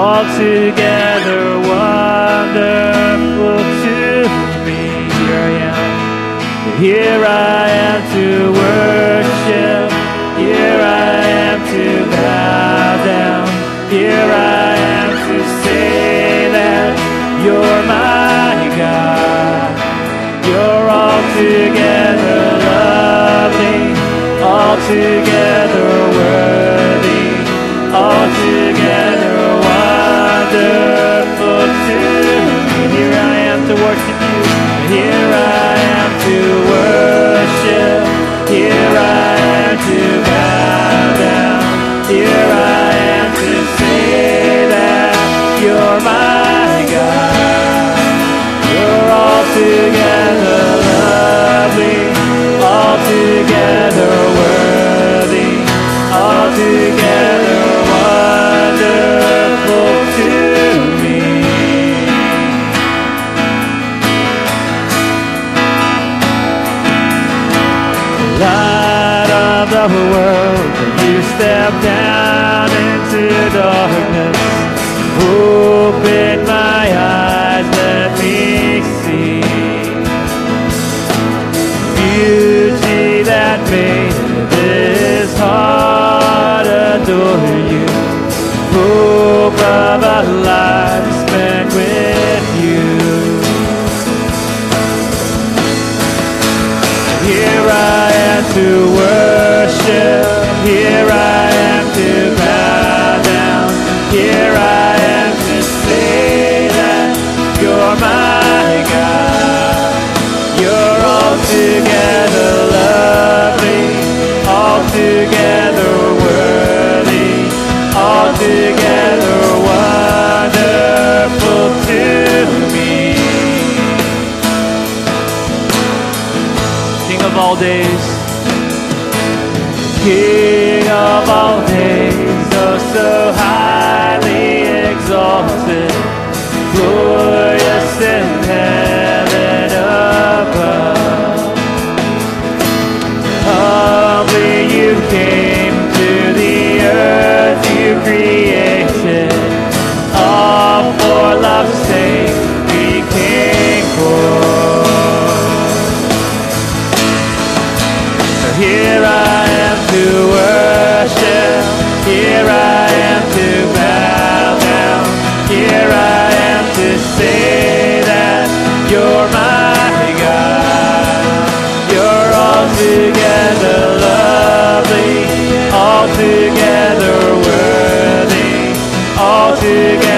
altogether wonderful to me. Here I am, here I am to worship, here I am to bow down, here I am to say that you're my God. You're altogether lovely, altogether my God. You're altogether lovely, altogether worthy, altogether wonderful to me. Light of the world, you step down into darkness. Open my eyes, let me see beauty that made this heart adore you. Hope of a life spent with you. Here I am to days, King of all days, oh altogether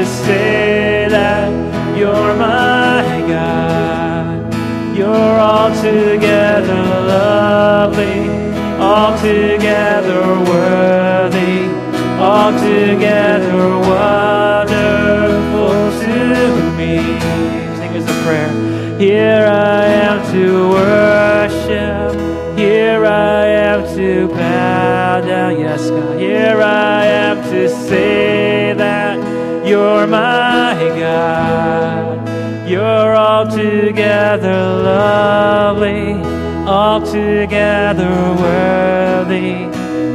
to say that you're my God. You're altogether lovely, altogether worthy, altogether wonderful to me. Sing as a prayer. Here I am to worship. Here I am to bow down. Yes, God. Here I am to say that you're my God. You're altogether lovely, altogether worthy,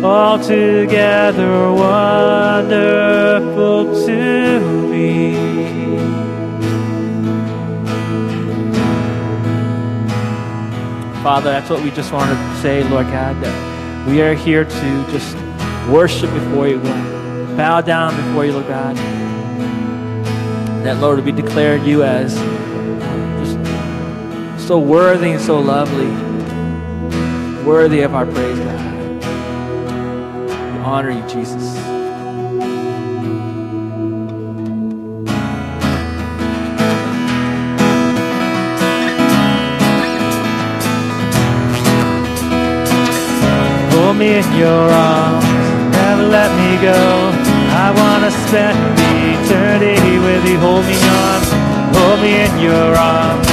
altogether wonderful to me. Father, that's what we just want to say, Lord God, that we are here to just worship before you, Lord. Bow down before you, Lord God that, Lord, would be declared you as just so worthy and so lovely, worthy of our praise, God. We honor you, Jesus. Hold me in your arms, never let me go. I want to spend the in your arms,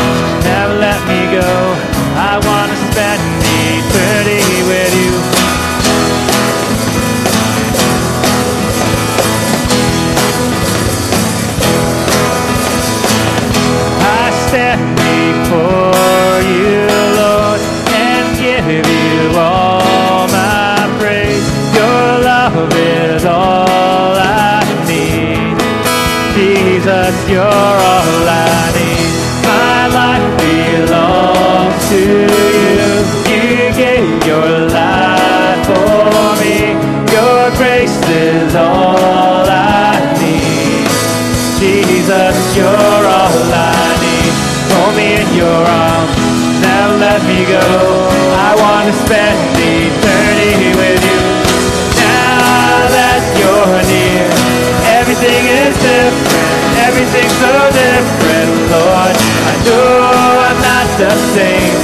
Jesus, you're all I need. Hold me in your arms, never let me go. I want to spend eternity with you. Now that you're near, everything is different. Everything's so different, Lord. I know I'm not the same.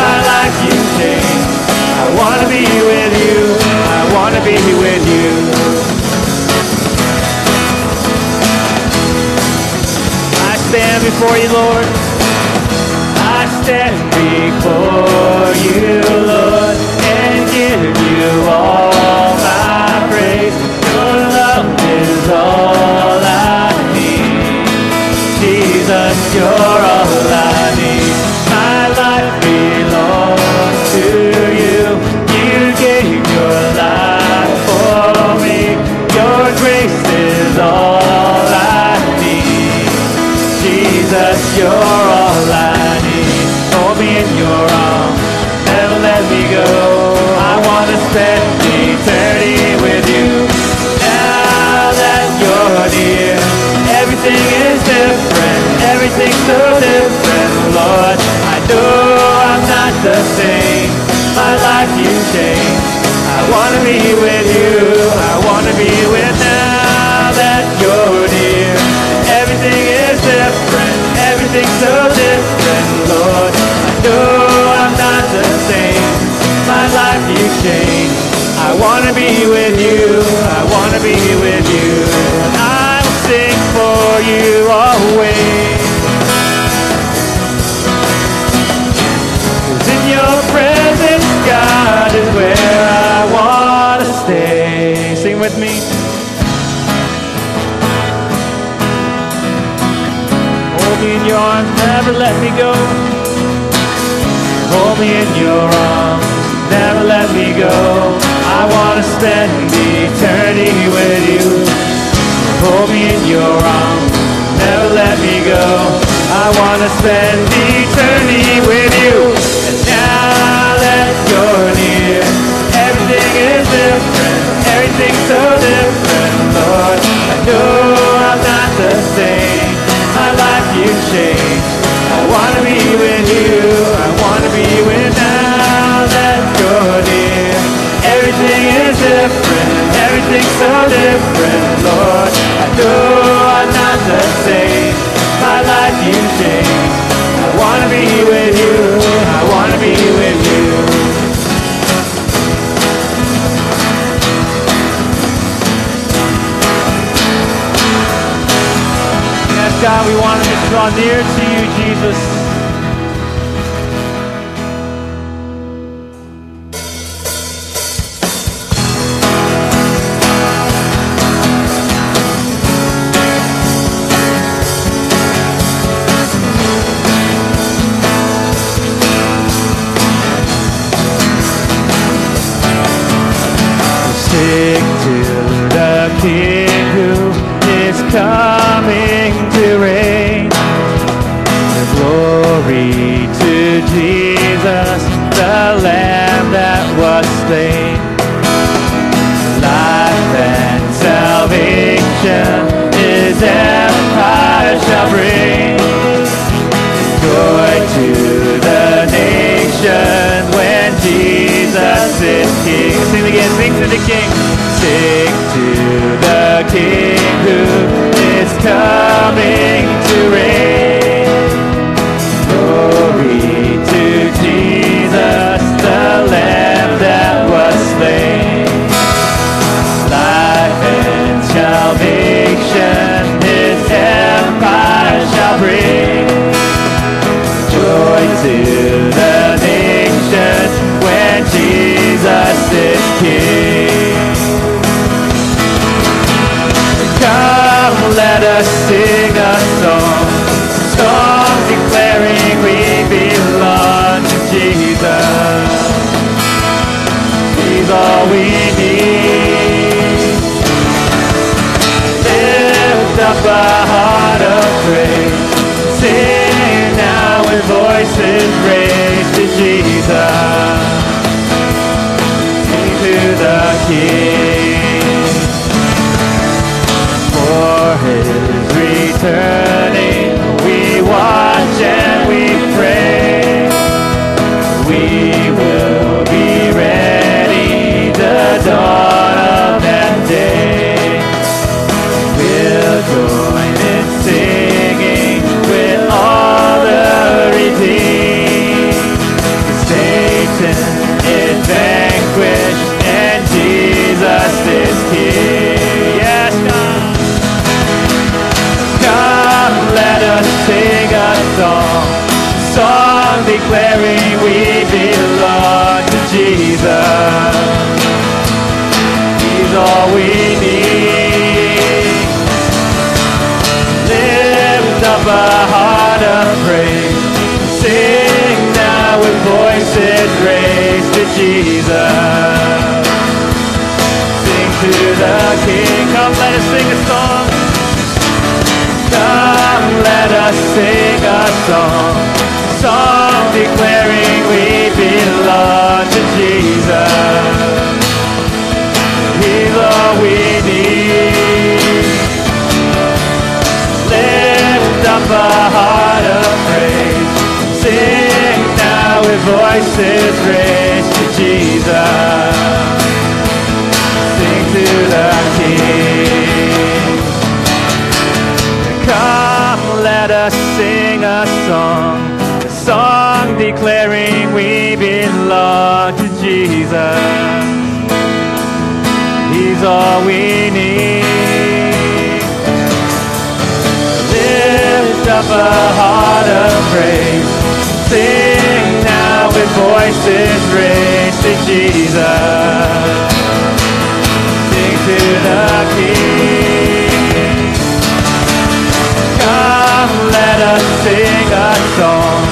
My life you changed. I want to be with you. I want to be with you. Stand before you, Lord. I stand before you, Lord, and give you all my praise. Your love is all I need. Jesus, you're all I different, Lord. I know I'm not the same. My life you changed. I want to be with you. I want to be with now that you're near. Everything is different. Everything's so different, Lord. I know I'm not the same. My life you changed. I want to be with you. I want to be with you. I will sing for you always. Never let me go. Hold me in your arms, never let me go. I want to spend eternity with you. Hold me in your arms, never let me go. I want to spend eternity with you. And now that you're near, everything is different. Everything's so different, Lord. You. I want to be with now that you're near. Everything is different. Everything's so different, Lord. I I'm you. I want to be with you. I want to be with you. God, we want to draw near to you, Jesus. Shall bring. Joy to the nation when Jesus is King. Sing again, sing to the King. Sing to the King who is coming to the nations when Jesus is King. Come, let us sing a song, song declaring we belong to Jesus. He's all we voices raised to Jesus. Sing to the King. Sing a song, song declaring we belong to Jesus. He's all we need. Lift up a heart of praise. Sing now with voices raised to Jesus. Sing to the King. A song, a song declaring we belong to Jesus. He's all we need. Lift up a heart of praise. Sing now with voices raised to Jesus. Sing to the King. Let us sing a song,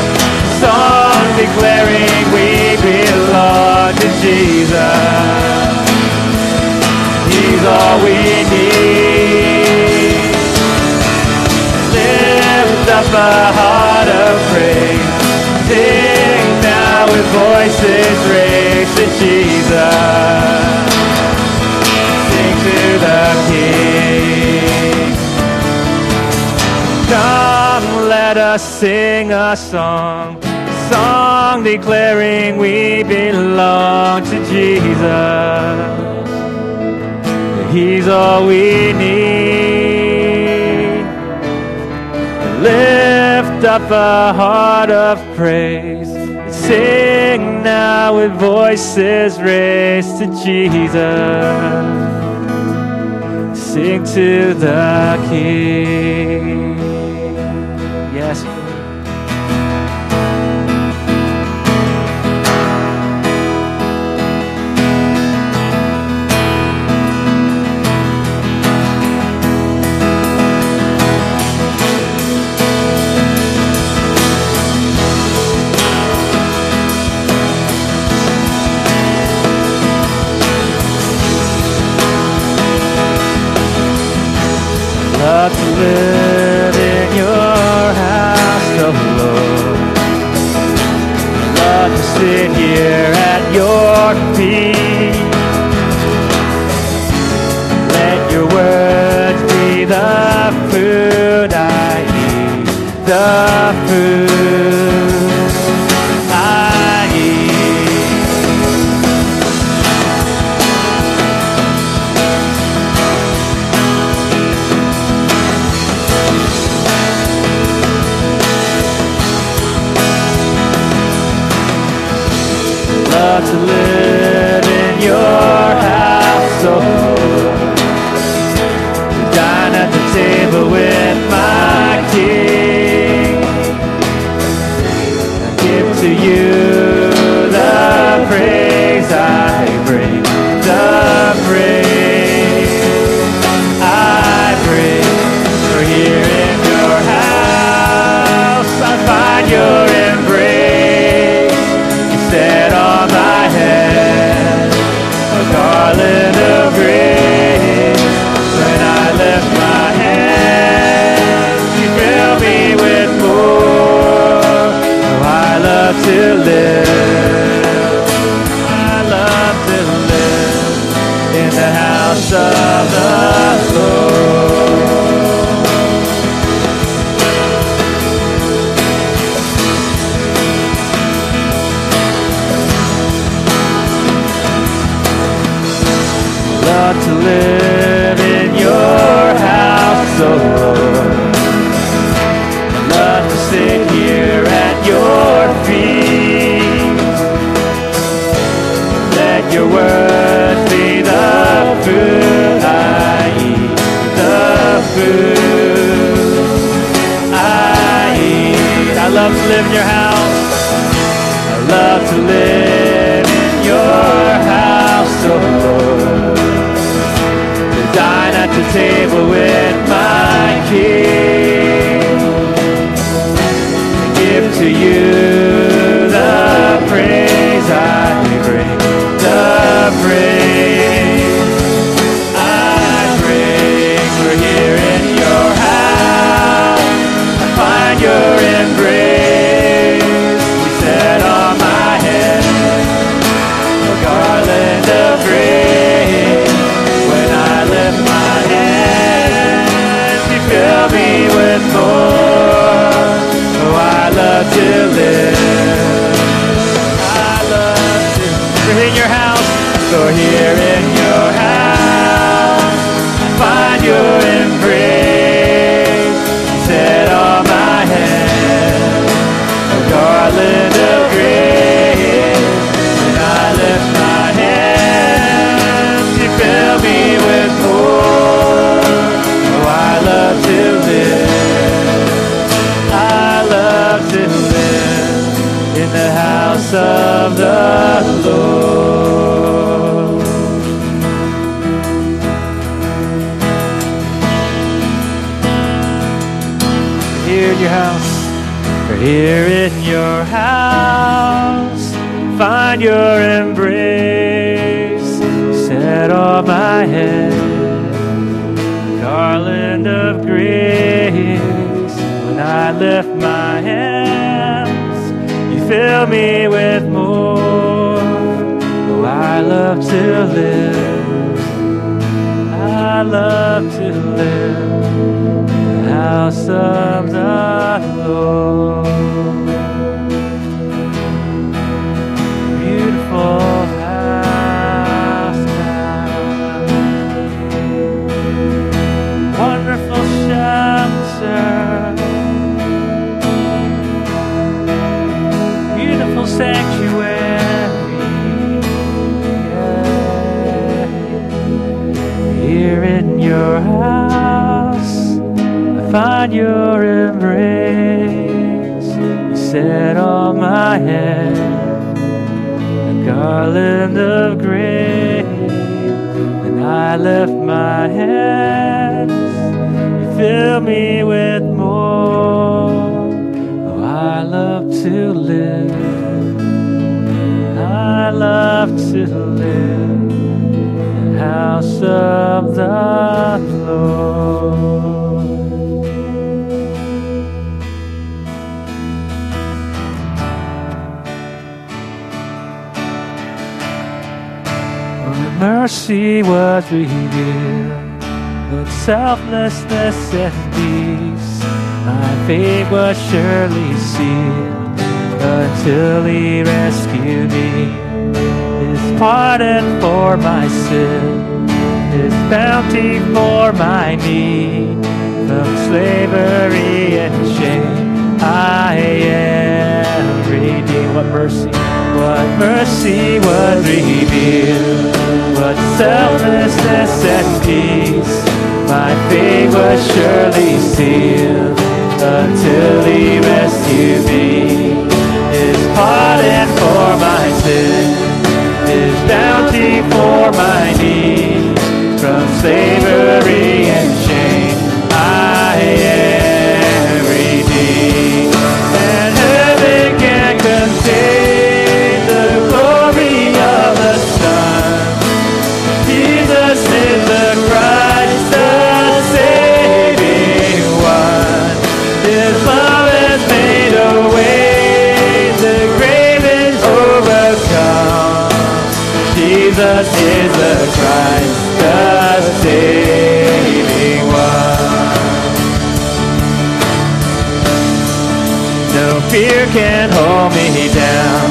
song declaring we belong to Jesus. He's all we need. Lift up a heart of praise. Sing now with voices raised to Jesus. Sing to the King. Come, let us sing a song, song declaring we belong to Jesus. He's all we need. Lift up a heart of praise. Sing now with voices raised to Jesus. Sing to the King. Live in your house. I love to live in your house, oh Lord. To dine at the table with my King. To give to you the praise I bring, the praise house. Here in your house, find your embrace. Set on my head, garland of grace. When I lift my hands, you fill me with more. Oh, I love to live. I love to live house of the Lord. Beautiful house now. Wonderful shelter. Beautiful sanctuary. Find your embrace. You set on my head a garland of grace. When I lift my hands, you fill me with more. Oh, I love to live. I love to live in the house of the mercy was revealed, with selflessness and peace, my fate was surely sealed until He rescued me. His pardon for my sin, His bounty for my need, from slavery and shame, I am redeemed. What mercy! What mercy was revealed, what selflessness and peace. My fate was surely sealed until He fear can hold me down.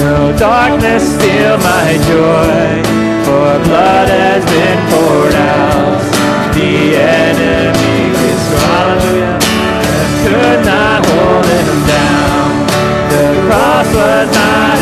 No darkness steal my joy. For blood has been poured out. The enemy is hallelujah. Could not hold him down. The cross was not